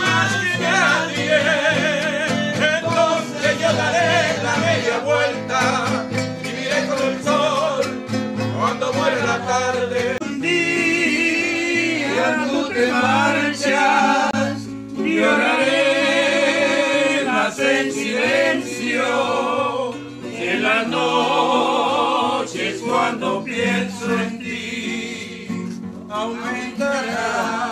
más que nadie. Entonces yo daré la media vuelta y miré con el sol cuando muere la tarde. Un día tú te marchas, y lloraré más en silencio. En las noches cuando pienso en ti, Aumentará.